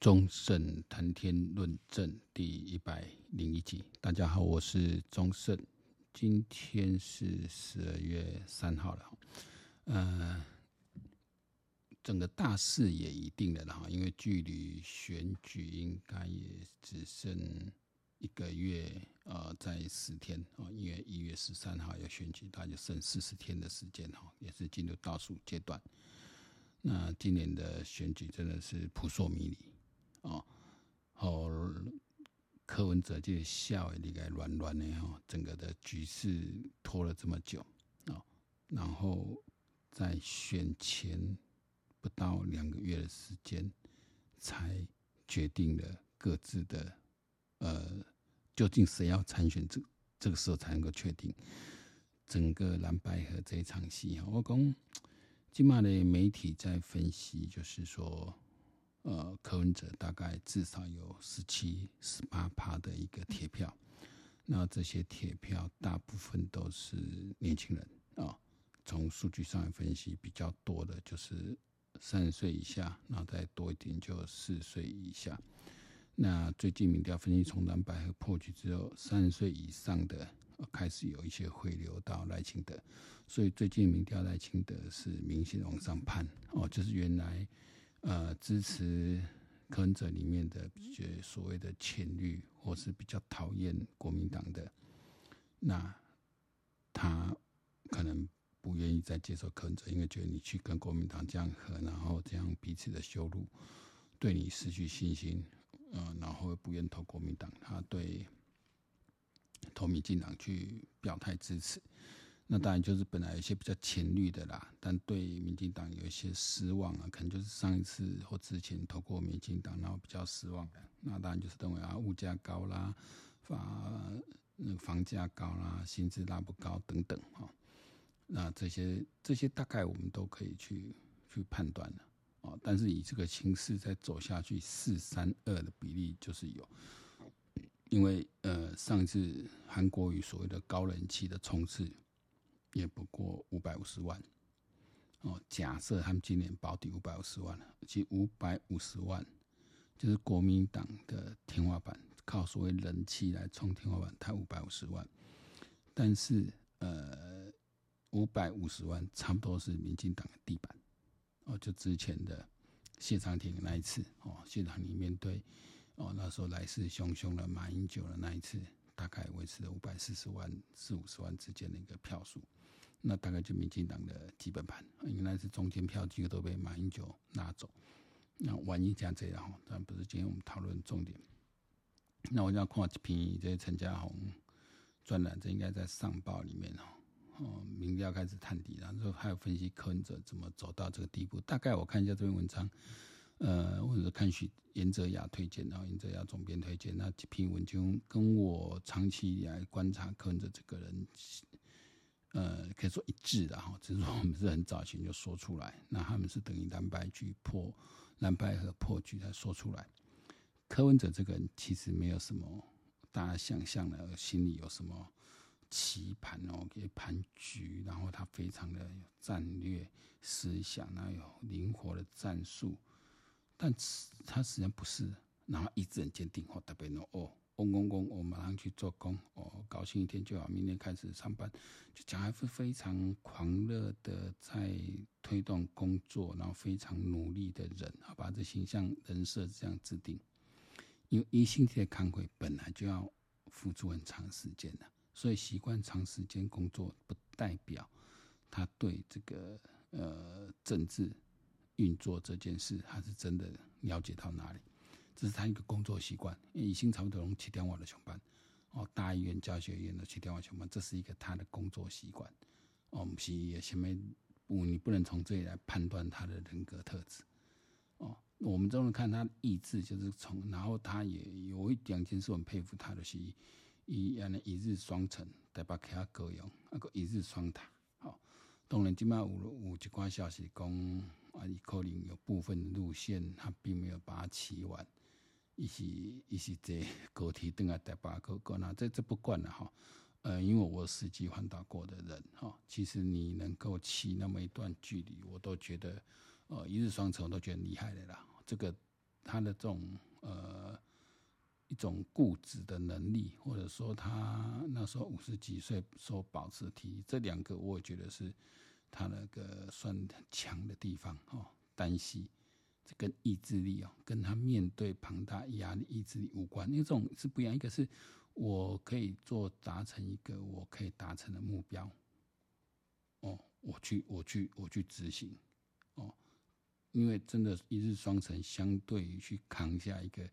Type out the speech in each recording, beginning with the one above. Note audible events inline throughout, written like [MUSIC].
忠胜谈天论政第一百零一集，大家好，我是忠胜，今天是十二月三号了，呃，整个大势也一定的了哈，因为距离选举应该也只剩一个月，呃，在十天啊，因为一月十三号要选举，大概就剩四十天的时间哈，也是进入倒数阶段。那今年的选举真的是扑朔迷离。哦，好，柯文哲就笑你该乱乱的哈，整个的局势拖了这么久啊，然后在选前不到两个月的时间，才决定了各自的呃，究竟谁要参选，这这个时候才能够确定整个蓝白合这一场戏哈。我讲，今嘛的媒体在分析，就是说。呃，柯文哲大概至少有十七、十八趴的一个铁票，那这些铁票大部分都是年轻人啊。从数据上来分析，比较多的就是三十岁以下，那再多一点就四十岁以下。那最近民调分析，从蓝白和破局之后，三十岁以上的开始有一些回流到赖清德，所以最近民调赖清德是明显往上攀哦，就是原来。呃，支持柯文哲里面的些所谓的浅绿，或是比较讨厌国民党的，那他可能不愿意再接受柯文哲，因为觉得你去跟国民党这样合，然后这样彼此的羞辱，对你失去信心，呃，然后不愿投国民党，他对投民进党去表态支持。那当然就是本来有一些比较浅绿的啦，但对民进党有一些失望啊，可能就是上一次或之前投过民进党，然后比较失望。那当然就是认为啊，物价高啦，房那个房价高啦，薪资拉不高等等哈。那这些这些大概我们都可以去去判断的哦。但是以这个形势再走下去，四三二的比例就是有，因为呃上一次韩国瑜所谓的高人气的冲刺。也不过五百五十万哦。假设他们今年保底五百五十万了，其实五百五十万就是国民党的天花板，靠所谓人气来冲天花板，才五百五十万。但是呃，五百五十万差不多是民进党的地板哦。就之前的谢长廷那一次哦，谢长廷面对哦那时候来势汹汹的马英九的那一次，大概维持了五百四十万四五十万之间的一个票数。那大概就民进党的基本盘，应该是中间票几乎都被马英九拿走。那万一这样这样哈，当然不是今天我们讨论重点。那我要看一篇这陈嘉宏专栏，这应该在上报里面哦。哦，民调开始探底，然后还有分析柯文哲怎么走到这个地步。大概我看一下这篇文章，呃，或者是看许颜哲雅推荐，然后颜哲雅总编推荐那几篇文章，跟我长期以来观察柯文哲这个人。呃，可以说一致的哈，只是说我们是很早前就说出来，[LAUGHS] 那他们是等于蓝白局破蓝白和破局才说出来。柯文哲这个人其实没有什么大家想象的，心里有什么棋盘哦，给盘局，然后他非常的有战略思想，然后有灵活的战术，但他实际上不是，然后意志很坚定哦，特别的哦。公公公，我马上去做工哦，高兴一天就好，明天开始上班，就讲还是非常狂热的在推动工作，然后非常努力的人，好把这形象人设这样制定。因为一星期的开会本来就要付出很长时间的，所以习惯长时间工作，不代表他对这个呃政治运作这件事，他是真的了解到哪里。这是他一个工作习惯，因为以前差不多七点外的上班，哦，大医院、教学院的七点外上班，这是一个他的工作习惯。哦，不是也前面不，你不能从这里来判断他的人格特质。哦，我们都能看他意志，就是从，然后他也有一两件事我很佩服他的，是一样的一日双城，台北给他高雄，那个一日双塔。好、哦，当然今麦有有一寡消息讲，啊，可能有部分路线他并没有把它骑完。一起一起在高铁等啊，台北高高那这这不管了哈。呃，因为我实际环岛过的人哈，其实你能够骑那么一段距离，我都觉得呃一日双城我都觉得厉害的啦。这个他的这种呃一种固执的能力，或者说他那时候五十几岁说保持体力，这两个我觉得是他那个算很强的地方哈。单膝跟意志力哦，跟他面对庞大压力意志力无关，因为这种是不一样。一个是我可以做达成一个我可以达成的目标，哦，我去我去我去执行。哦因为真的，一日双城相对于去扛下一个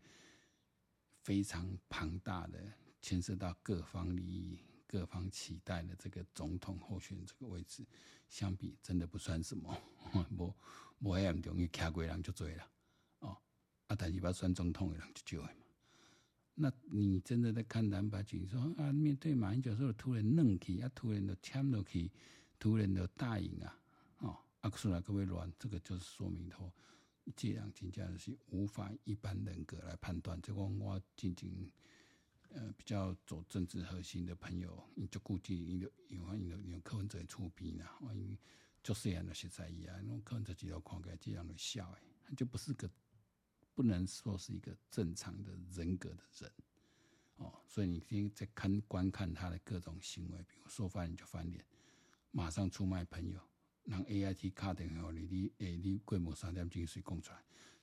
非常庞大的、牵涉到各方利益、各方期待的这个总统候选这个位置，相比真的不算什么。[LAUGHS] 无无遐严重，因为卡过人就多了哦。啊，但是要选总统的人就少嘛。那你真的在看蓝白局，说啊，面对马英九说突然愣起，啊，突然就签落去，突然就答应啊。啊，出来各位乱，这个就是说明头，这样真正是无法一般人格来判断。这个我仅仅呃比较走政治核心的朋友，你就估计你有有有有柯文哲出兵啦，万一就是这样的实在意啊，那种柯文哲几条框架这样的笑哎，就不是个不能说是一个正常的人格的人哦。所以你现在在看观看他的各种行为，比如说翻脸就翻脸，马上出卖朋友。让 A I T 卡点哦，你你诶，你规模三点几岁供出来，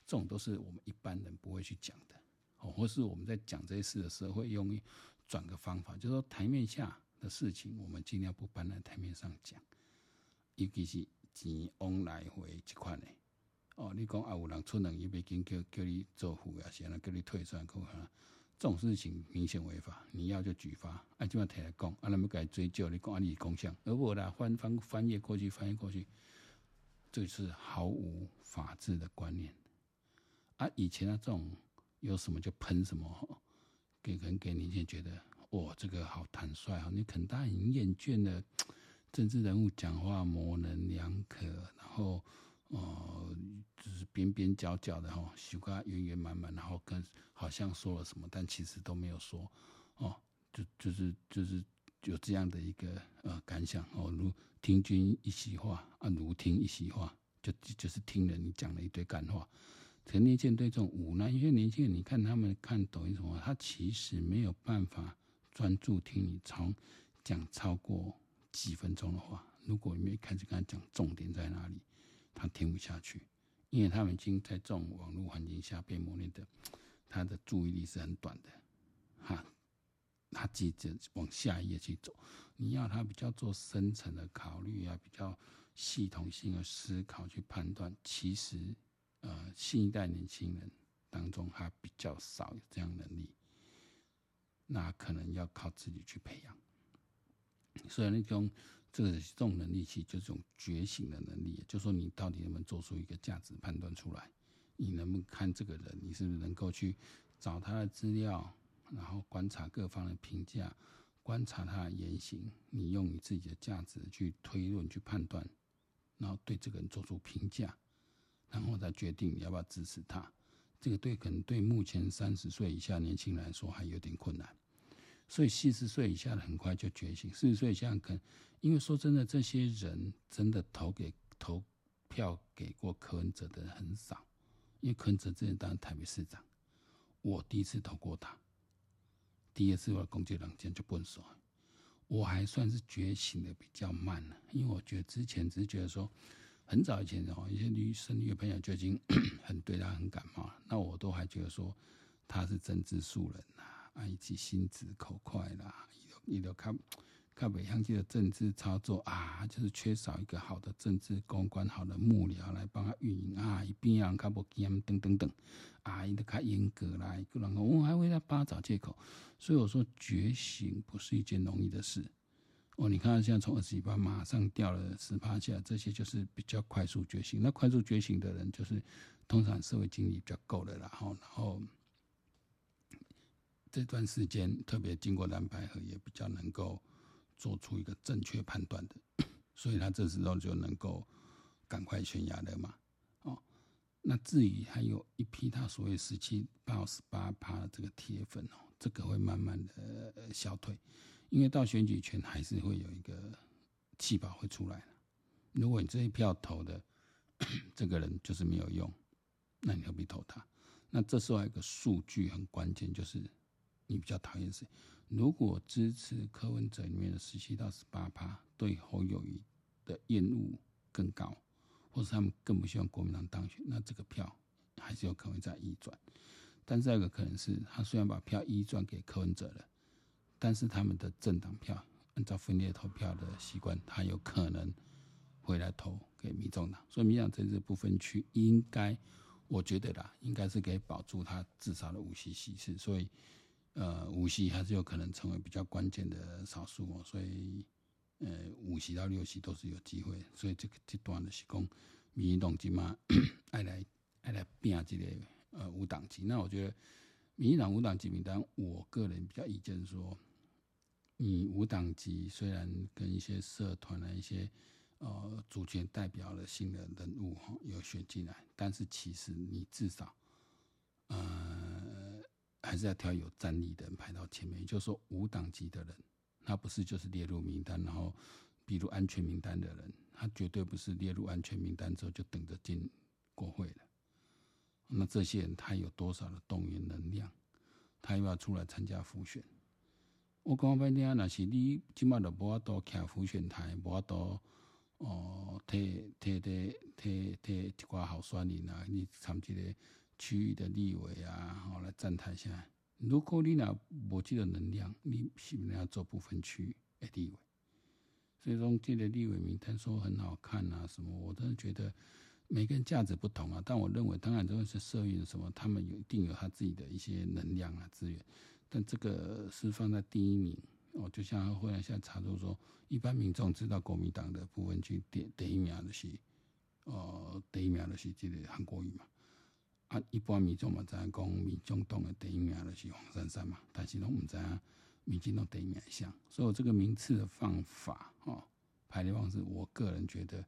这种都是我们一般人不会去讲的哦，或是我们在讲这些事的时候，会用转个方法，就是说台面下的事情，我们尽量不搬在台面上讲，尤其是钱往来回这块呢。哦，你讲啊，有人出两亿美金叫叫你做副啊，先来叫你退出来，可哈。这种事情明显违法，你要就举发，啊，就要提来讲，啊，那么该追究，你讲啊，你公项，而我来翻翻翻页过去，翻页过去，这是毫无法治的观念。啊，以前啊，这种有什么就喷什么，给人给你就觉得，哇，这个好坦率啊，你肯大家已经厌倦了政治人物讲话模棱两可，然后。呃，就是边边角角的哈，西瓜圆圆满满，然后跟好像说了什么，但其实都没有说，哦，就就是就是有这样的一个呃感想哦，如听君一席话啊，如听一席话，就就是听了你讲了一堆干话。可年轻人对这种无奈，因为年轻人你看他们看抖音什么，他其实没有办法专注听你从讲超过几分钟的话，如果你没开始跟他讲重点在哪里。他听不下去，因为他们已经在这种网络环境下被磨练的，他的注意力是很短的，哈，他接着往下一页去走。你要他比较做深层的考虑啊，比较系统性的思考去判断，其实呃，新一代年轻人当中还比较少有这样能力，那可能要靠自己去培养。所以那种。这个这种能力，其实就是这种觉醒的能力。就是说，你到底能不能做出一个价值判断出来？你能不能看这个人？你是不是能够去找他的资料，然后观察各方的评价，观察他的言行？你用你自己的价值去推论、去判断，然后对这个人做出评价，然后再决定你要不要支持他。这个对可能对目前三十岁以下年轻人来说还有点困难。所以四十岁以下的很快就觉醒，四十岁以下可能。因为说真的，这些人真的投给投票给过柯文哲的人很少。因为柯文哲之前当台北市长，我第一次投过他，第二次我攻击两件就不能说，我还算是觉醒的比较慢了。因为我觉得之前只是觉得说，很早以前哦，一些女生、女朋友就已经 [COUGHS] 很对他很感冒了，那我都还觉得说他是政治素人，啊，以及心直口快啦，你都看。看北乡记的政治操作啊，就是缺少一个好的政治公关、好的幕僚来帮他运营啊，一边让他不监等等等啊，伊都较严格啦，个人我还为他帮他找借口，所以我说觉醒不是一件容易的事。哦，你看现在从二十一趴马上掉了十趴下，这些就是比较快速觉醒。那快速觉醒的人，就是通常社会经历比较够的啦，然后然后这段时间特别经过蓝白合，也比较能够。做出一个正确判断的，[COUGHS] 所以他这时候就能够赶快悬崖勒马。哦，那至于还有一批他所谓十七到十八趴的这个铁粉哦，这个会慢慢的消退，因为到选举权还是会有一个气保会出来。如果你这一票投的 [COUGHS] 这个人就是没有用，那你何必投他？那这时候还有一个数据很关键，就是你比较讨厌谁？如果支持柯文哲里面的十七到十八趴，对侯友谊的厌恶更高，或者他们更不希望国民党当选，那这个票还是有可能再移转。但是这个可能是他虽然把票移转给柯文哲了，但是他们的政党票按照分裂投票的习惯，他有可能回来投给民众党。所以民党在这部分区应该，我觉得啦，应该是可以保住他至少的五席席次。所以，呃，五席还是有可能成为比较关键的少数哦。所以，呃，五席到六席都是有机会。所以这个这段的是讲民进党今嘛爱来爱来变这个。呃，无党籍，那我觉得民进党无党籍名单，我个人比较意见说，你无党籍虽然跟一些社团的一些呃主权代表的新的人物哈有选进来，但是其实你至少呃还是要挑有战力的人排到前面。也就是说，无党籍的人，他不是就是列入名单，然后比如安全名单的人，他绝对不是列入安全名单之后就等着进国会了。那这些人他有多少的动员能量？他又要出来参加复选？我讲白点，那是你起码都无法度徛复选台，无法度哦，替替替替替一寡候选人啊，你参这个区域的立委啊，好来站台下。如果你若无这个能量，你是不是要做部分区的立委？所以说，这个立委名单说很好看啊，什么，我真的觉得。每个人价值不同啊，但我认为，当然这个是社运什么，他们有一定有他自己的一些能量啊资源，但这个是放在第一名哦。就像后来现在查出说，一般民众知道国民党的部分区第第一名的是，哦，第一名的是这个韩国瑜嘛。啊，一般民众嘛在讲民众党的第一名的是黄珊珊嘛，但是拢唔知啊，民进党第一名像，所以这个名次的方法哦，排列方式，我个人觉得。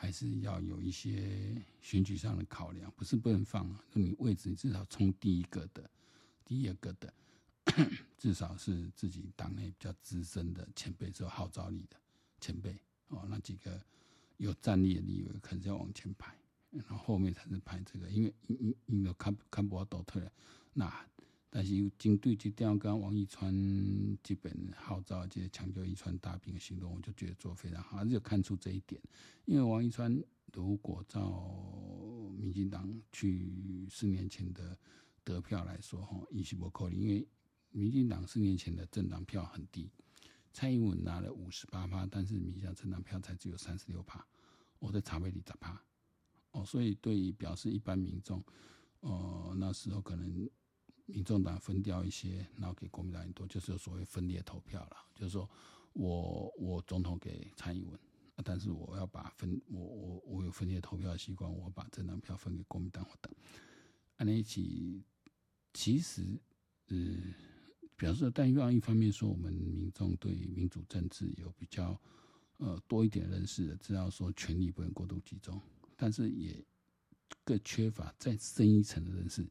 还是要有一些选举上的考量，不是不能放啊。那你位置你至少冲第一个的，第二个的，[COUGHS] 至少是自己党内比较资深的前辈，是有号召力的前辈哦。那几个有战力的立委，可能要往前排，然后后面才是拍这个，因为因因因为看看不到倒退了，那。但是有针对这点，刚王一川这边号召这些抢救一川大兵的行动，我就觉得做非常好，而且看出这一点。因为王一川如果照民进党去四年前的得票来说，哈，一是不可能，因为民进党四年前的政党票很低，蔡英文拿了五十八趴，但是民进党政党票才只有三十六趴，我在茶杯里十趴，所以对于表示一般民众，呃，那时候可能。民众党分掉一些，然后给国民党很多，就是所谓分裂投票了。就是说我我总统给蔡英文，但是我要把分我我我有分裂投票的习惯，我把政党票分给国民党或等。按在一起，其实呃表示，但又要一方面说，我们民众对民主政治有比较呃多一点认识的，知道说权力不能过度集中，但是也更缺乏再深一层的认识。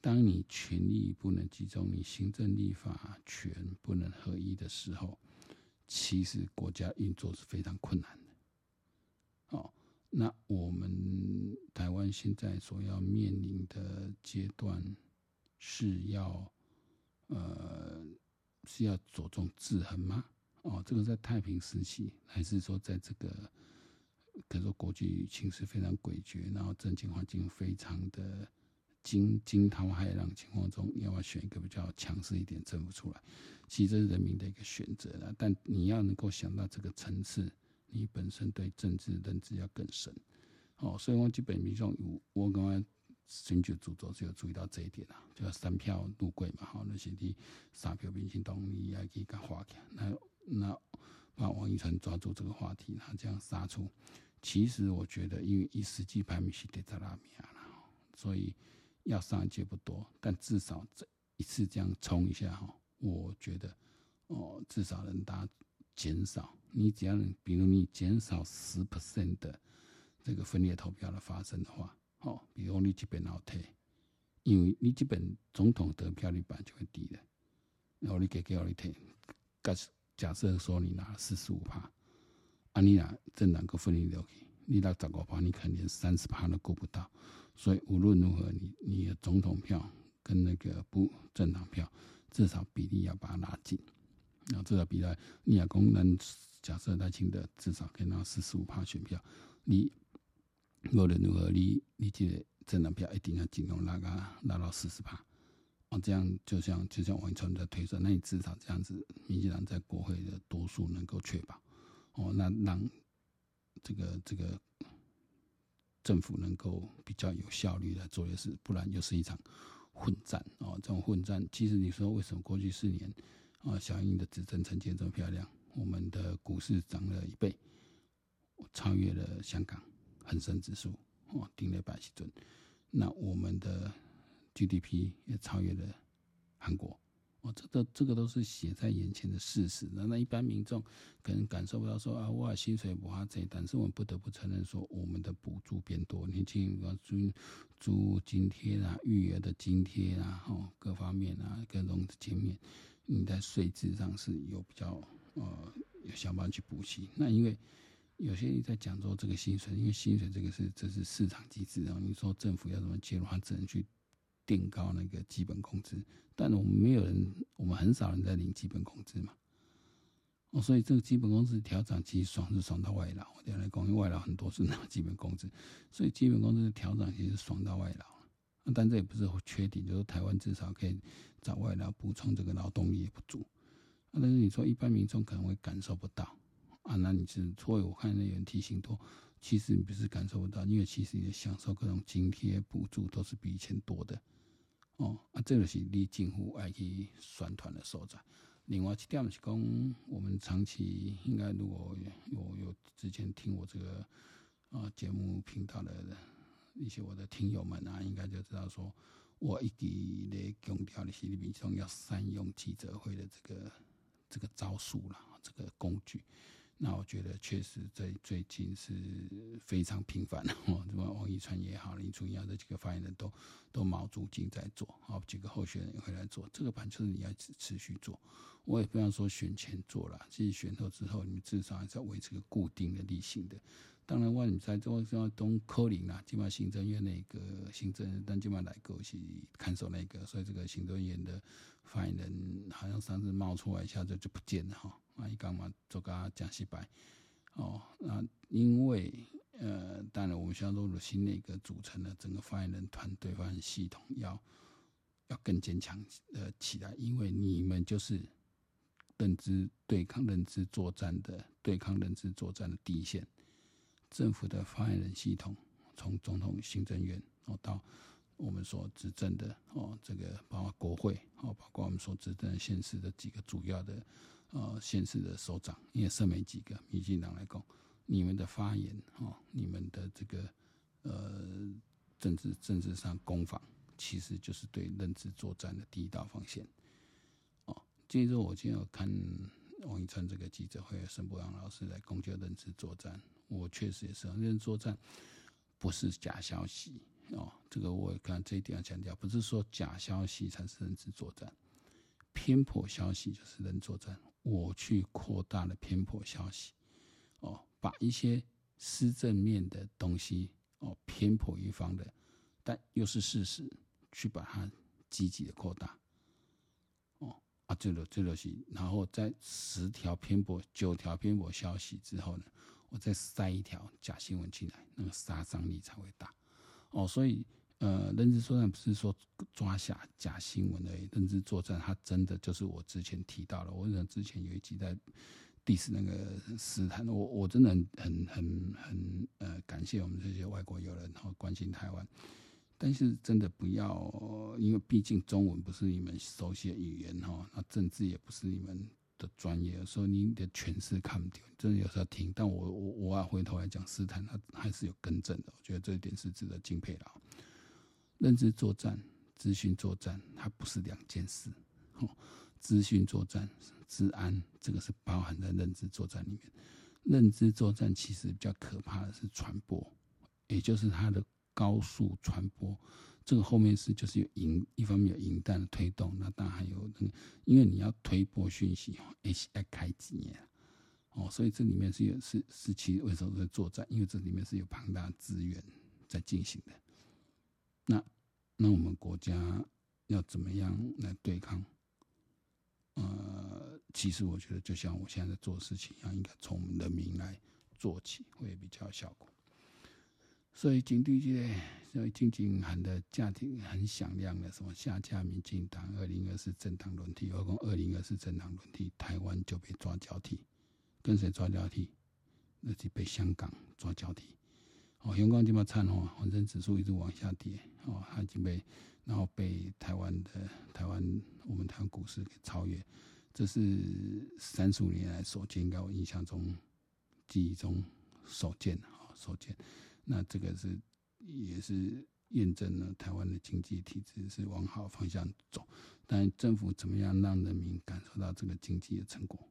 当你权力不能集中，你行政立法权不能合一的时候，其实国家运作是非常困难的。哦，那我们台湾现在所要面临的阶段是要，呃，是要着重制衡吗？哦，这个在太平时期，还是说在这个，可以说国际形势非常诡谲，然后政经环境非常的。惊惊涛骇浪情况中，要不要选一个比较强势一点政府出来？其实这是人民的一个选择了。但你要能够想到这个层次，你本身对政治认知要更深。哦，所以我基本民众我刚刚选举主轴是有注意到这一点啊，就要三票入柜嘛。好，那些你三票民进党你也可以给划开。那那把王一成抓住这个话题，他这样杀出。其实我觉得，因为以实际排名是得在那边了，所以。要上一届不多，但至少这一次这样冲一下哈，我觉得哦，至少能达减少。你只要，比如你减少十 percent 的这个分裂投票的发生的话，哦，比如你这边老退，因为你这边总统得票率本就会低的，然后你给给我你退，假假设说你拿了四十五趴，啊，你拿政党个分裂掉去，你到十五趴，你可能连三十趴都够不到。所以无论如何，你你的总统票跟那个不政党票，至少比例要把它拉近。然后至少比例，你要公能假设赖清德至少可以拿四十五趴选票，你无论如何，你你这个政党票一定要尽量拉个拉到四十趴。哦，这样就像就像王一川在推算，那你至少这样子，民进党在国会的多数能够确保。哦，那让这个这个政府能够比较有效率来做的事，不然又是一场混战。哦，这种混战，其实你说为什么过去四年啊，小英的执政成绩这么漂亮，我们的股市涨了一倍，超越了香港恒生指数，哦，顶了百喜尊，那我们的。GDP 也超越了韩国，哦，这个这个都是写在眼前的事实。那那一般民众可能感受不到说啊，哇薪水不花这，但是我们不得不承认说，我们的补助变多，年轻人租租津贴啊、育儿的津贴啊，哦，各方面啊，各种减免，你在税制上是有比较呃有想办法去补齐。那因为有些人在讲说这个薪水，因为薪水这个是这是市场机制，然后你说政府要怎么介入，他只能去。垫高那个基本工资，但我们没有人，我们很少人在领基本工资嘛。哦，所以这个基本工资调整其实爽是爽到外劳，我讲来讲，因为外劳很多是拿基本工资，所以基本工资的调整其实爽到外劳。但这也不是缺点，就是台湾至少可以找外劳补充这个劳动力也不足。但是你说一般民众可能会感受不到啊，那你是所以我看那有人提醒多，其实你不是感受不到，因为其实你享受各种津贴补助都是比以前多的。哦，啊，这个是你政府爱去宣传的所在。另外一点是讲，我们长期应该如果有有，之前听我这个啊节目频道的一些我的听友们啊，应该就知道说，我一直在强调的是，你民众要善用记者会的这个这个招数啦，这个工具。那我觉得确实在最近是非常频繁的哦，什么王一川也好，林楚耀这几个发言人都都卯足劲在做，好几个候选人也会来做这个盘，就是你要持持续做。我也不要说选前做了，其实选后之后，你们至少还是要维持个固定的例行的。当然，万你在做说东科林啦，基本上行政院那个行政，但基本上来个是看守那个，所以这个行政院的发言人好像上次冒出来一下子就不见了哈。啊，一刚嘛做个讲失败哦，那因为呃，当然我们现在入新那个组成的整个发言人团队、发言系统要要更坚强呃起来，因为你们就是认知对抗、认知作战的对抗、认知作战的第一线。政府的发言人系统，从总统、行政院哦到我们所执政的哦，这个包括国会哦，包括我们所执政的现实的几个主要的呃县市的首长，也剩没几个。民进党来讲，你们的发言哦，你们的这个呃政治政治上攻防，其实就是对认知作战的第一道防线。哦，接着我今天看王一川这个记者会有，沈博阳老师来攻击认知作战。我确实也是，认知作战不是假消息哦。这个我刚这一点要强调，不是说假消息才是认知作战，偏颇消息就是认作战。我去扩大了偏颇消息哦，把一些施政面的东西哦偏颇一方的，但又是事实，去把它积极的扩大哦啊，这个这个是，然后在十条偏颇、九条偏颇消息之后呢，我再塞一条假新闻进来，那个杀伤力才会大哦。所以，呃，认知作战不是说抓下假新闻的认知作战，它真的就是我之前提到了。我想之前有一集在 diss 那个斯坦，我我真的很很很很呃感谢我们这些外国友人然后关心台湾，但是真的不要，因为毕竟中文不是你们熟悉的语言哈，那政治也不是你们。的专业，所以你的诠释看不掉，真的有时候听。但我我我要回头来讲，斯坦他还是有更正的，我觉得这一点是值得敬佩的。认知作战、资讯作战，它不是两件事。哦，资讯作战、治安这个是包含在认知作战里面。认知作战其实比较可怕的是传播，也就是它的高速传播。这个后面是就是有引，一方面有引弹的推动，那当然还有那个，因为你要推播讯息哦，要开机啊，哦，所以这里面是有是是其为什么在作战？因为这里面是有庞大资源在进行的。那那我们国家要怎么样来对抗？呃，其实我觉得就像我现在在做事情一样，应该从我们人民来做起，会比较有效果。所以警队这所以静静喊的家庭很响亮的，什么下架民进党，二零二四政党轮替，何况二零二四政党轮替，台湾就被抓交替，跟谁抓交替？那就被香港抓交替。哦，阳光这么惨哦，恒生指数一直往下跌，哦，它已经被然后被台湾的台湾我们台湾股市给超越，这是三十五年来首见，应该我印象中记忆中首见啊，首见。那这个是也是验证了台湾的经济体制是往好方向走，但政府怎么样让人民感受到这个经济的成果？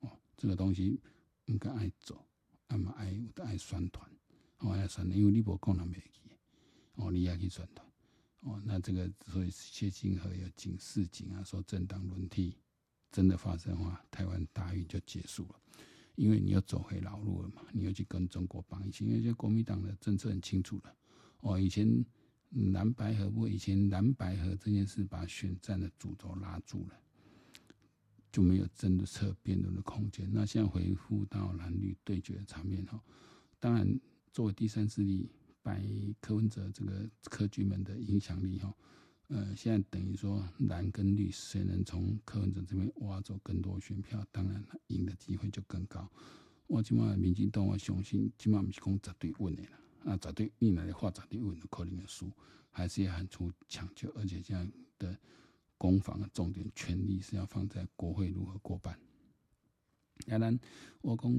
哦，这个东西应该爱走，那么爱我都爱宣传，哦爱宣传，因为你无讲人袂记，哦你也去宣传，哦那这个所以谢金河有警示警啊，说政党轮替真的发生的话，台湾大运就结束了。因为你要走回老路了嘛，你要去跟中国绑一起。因为这国民党的政策很清楚了，哦，以前蓝白合不，以前蓝白合这件事把选战的主轴拉住了，就没有政策辩论的空间。那现在回复到蓝绿对决的场面哈，当然作为第三势力，拜柯文哲这个科举们的影响力哈。呃，现在等于说蓝跟绿谁能从柯文哲这边挖走更多选票，当然赢的机会就更高。我起码民进党我相信，起码不是讲绝对稳的啦。啊，绝对你来的话，绝对稳的可能的输，还是要喊出抢救。而且现在的攻防的重点，权力是要放在国会如何过半。当然，我讲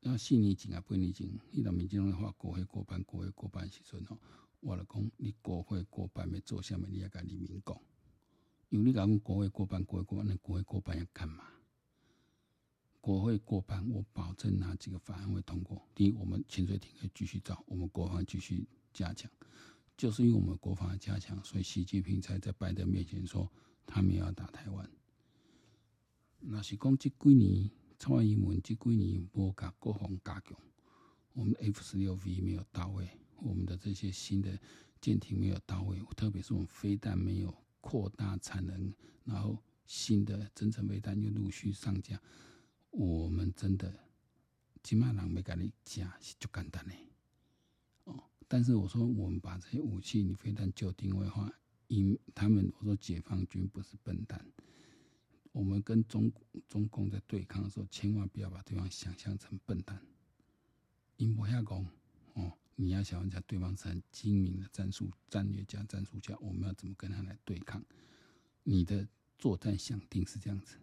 要四年前啊，八年前，你到民进党的话，国会过半，国会过半时阵吼。我来讲，你国会过半要做下面？你要跟人民讲，因为你讲国会过半，国会过半，那国会过半要干嘛？国会过半，我保证哪几个法案会通过？第一，我们潜水艇可以继续造，我们国防继续加强，就是因为我们国防加强，所以习近平才在拜登面前说他们要打台湾。那是讲这几年，蔡英文这几年无甲国防加强，我们 F 十六 V 没有到位。我们的这些新的舰艇没有到位，特别是我们飞弹没有扩大产能，然后新的增程飞弹又陆续上架，我们真的起码人没给你加就简单嘞。哦，但是我说我们把这些武器，你飞弹就定位化，因他们我说解放军不是笨蛋，我们跟中中共在对抗的时候，千万不要把对方想象成笨蛋，因不下讲哦。你要想一下，对方是很精明的战术战略家、战术家，我们要怎么跟他来对抗？你的作战想定是这样子，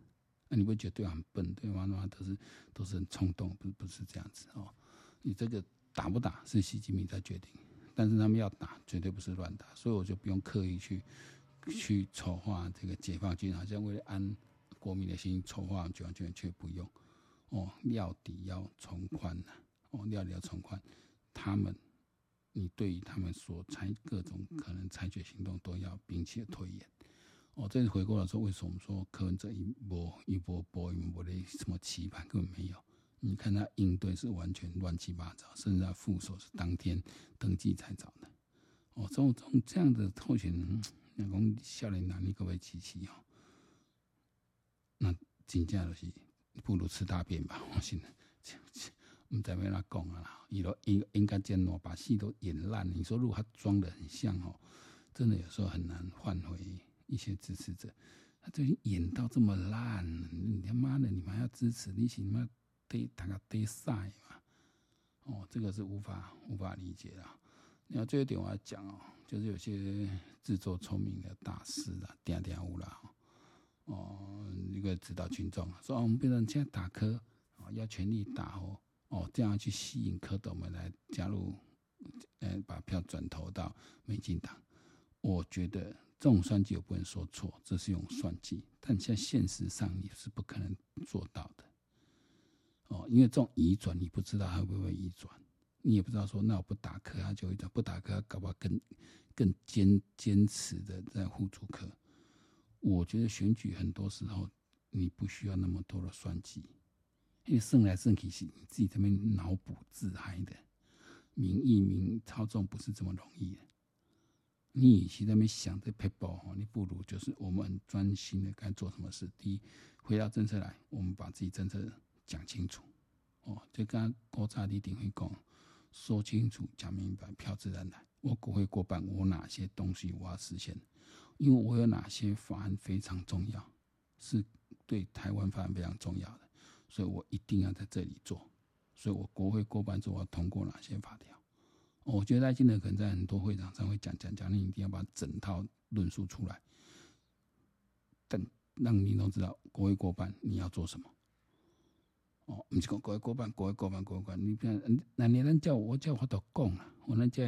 那你不会觉得对方很笨？对方的话都是都是很冲动，不是不是这样子哦。你这个打不打是习近平在决定，但是他们要打，绝对不是乱打，所以我就不用刻意去去筹划这个解放军，好像为了安国民的心筹划解放军，却不用哦，料底要从宽呐，哦，料底要从宽，他们。你对于他们所采各种可能采取行动都要并且推演。哦，这次回过来说，为什么说柯文哲一波一波波一波的什么期盼根本没有？你看他应对是完全乱七八糟，甚至他副手是当天登记才找的。哦，这种这种这样的候选人，那讲少年郎你各位支持哦，那真正就是不如吃大便吧，我信。唔知要哪讲啊啦，伊都应应该将两把戏都演烂。你说如果他装得很像哦，真的有时候很难换回一些支持者。他最近演到这么烂，你他妈的你们还要支持？你起码得打个得赛嘛？哦，这个是无法无法理解的。然后最后一点我要讲哦，就是有些自作聪明的大师啦，点点乌啦，哦，一个指导群众说，我们变成现在打柯，哦，要全力打哦。哦，这样去吸引蝌蚪们来加入，呃，把票转投到民进党。我觉得这种算计我不能说错，这是用算计，但现现实上你是不可能做到的。哦，因为这种移转你不知道他会不会移转，你也不知道说那我不打柯他就会转，不打柯他搞不好更更坚坚持的在护主柯。我觉得选举很多时候你不需要那么多的算计。因为算来算去是你自己这边脑补自嗨的。民意民操纵不是这么容易的。你与其在那边想着撇步哈，你不如就是我们很专心的该做什么事。第一，回到政策来，我们把自己政策讲清楚。哦，就刚刚国差一定会讲，说清楚、讲明白，票自然来。我国会过半，我哪些东西我要实现？因为我有哪些法案非常重要，是对台湾法案非常重要的，所以我一定要在这里做。所以我国会过半之后，我要通过哪些法条？我觉得赖清德可能在很多会场上会讲讲讲，你一定要把整套论述出来，等让民众知道国会过半你要做什么。哦，不是讲国会过半，国会过半，国会过半。你看，那你能叫我叫我都讲了，我能叫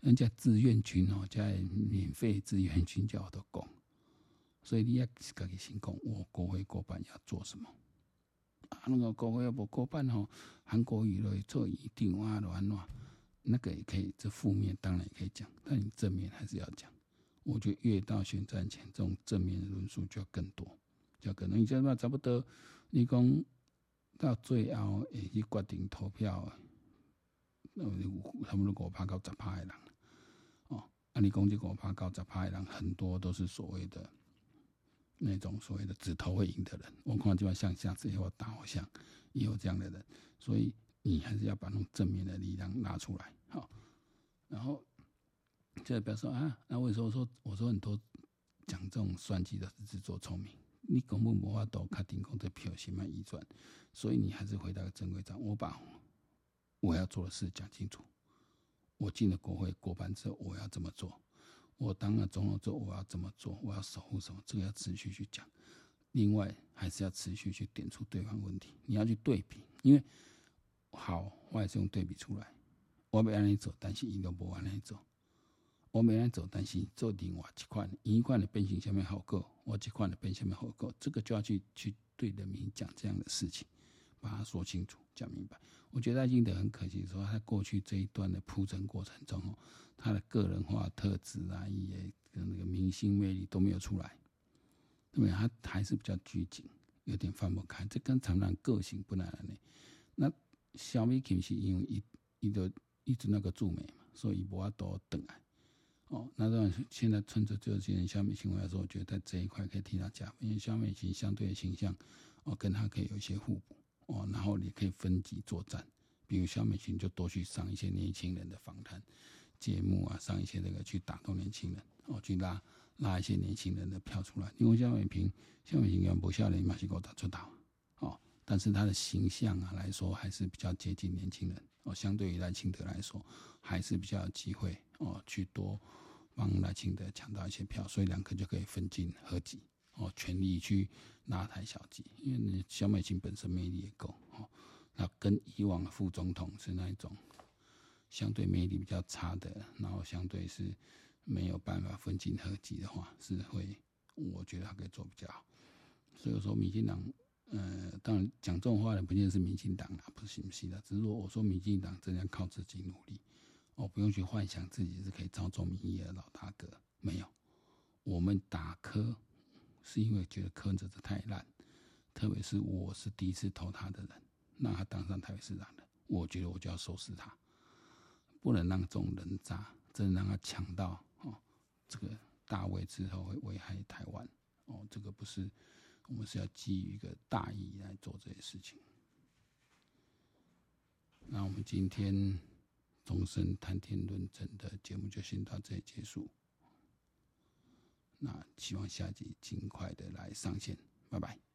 人家志愿军哦，叫免费志愿军叫我都讲。所以你要自己先讲，我国会过半要做什么？啊，那个国会要不过半哦，韩国瑜来做一定啊，乱乱，那个也可以。这负面当然也可以讲，但你正面还是要讲。我觉得越到选战前，这种正面的论述就要更多，就要更多。你知道差不多，你讲。到最后会去决定投票，那他们如果怕到十趴的人，哦，啊，你讲这个怕到十趴的人，很多都是所谓的那种所谓的只投会赢的人。我看就要像下次以后打我像也有这样的人，所以你还是要把那种正面的力量拿出来，好。然后就表示说啊，那为什么说我说很多讲这种算计的是自作聪明？你根本无法度确定讲这票是卖移转，所以你还是回到正规上。我把我要做的事讲清楚。我进了国会过半之后，我要怎么做？我当了总统之后，我要怎么做？我要守护什么？这个要持续去讲。另外，还是要持续去点出对方问题。你要去对比，因为好坏是用对比出来。我没按你走，但是伊都不按你走。我没按走，但是做另外一款，一款的变形下面好过，我这款的变形下面好过，这个就要去去对人民讲这样的事情，把它说清楚、讲明白。我觉得赖清德很可惜，说他过去这一段的铺陈过程中，他的个人化特质啊，也跟那个明星魅力都没有出来，对不对？他还是比较拘谨，有点放不开，这跟常常个性不难呢。那小美琴是因为一一个一直那个驻美嘛，所以无法多等啊。哦，那当然，现在趁着这几年萧美琴来说，我觉得在这一块可以替他加分，因为萧美琴相对的形象，哦，跟他可以有一些互补，哦，然后你可以分级作战，比如萧美琴就多去上一些年轻人的访谈节目啊，上一些这个去打动年轻人，哦，去拉拉一些年轻人的票出来。因为萧美琴，萧美琴原不笑脸嘛，是给我打出道，哦，但是他的形象啊来说，还是比较接近年轻人，哦，相对于赖清德来说，还是比较有机会。哦，去多帮赖清德抢到一些票，所以两个就可以分进合击哦，全力去拉抬小鸡，因为你萧美琴本身魅力也够哦，那跟以往的副总统是那一种相对魅力比较差的，然后相对是没有办法分进合集的话，是会我觉得他可以做比较好。所以说，民进党，呃，当然讲这种话的不见得是民进党啊，不是不信的，只是说我说民进党真的要靠自己努力。我不用去幻想自己是可以操纵民意的老大哥，没有。我们打科是因为觉得柯真是太烂，特别是我是第一次投他的人，让他当上台北市长的，我觉得我就要收拾他，不能让这种人渣真的让他抢到哦这个大位之后会危害台湾哦，这个不是我们是要基于一个大义来做这些事情。那我们今天。终身谈天论政的节目就先到这里结束。那希望下集尽快的来上线，拜拜。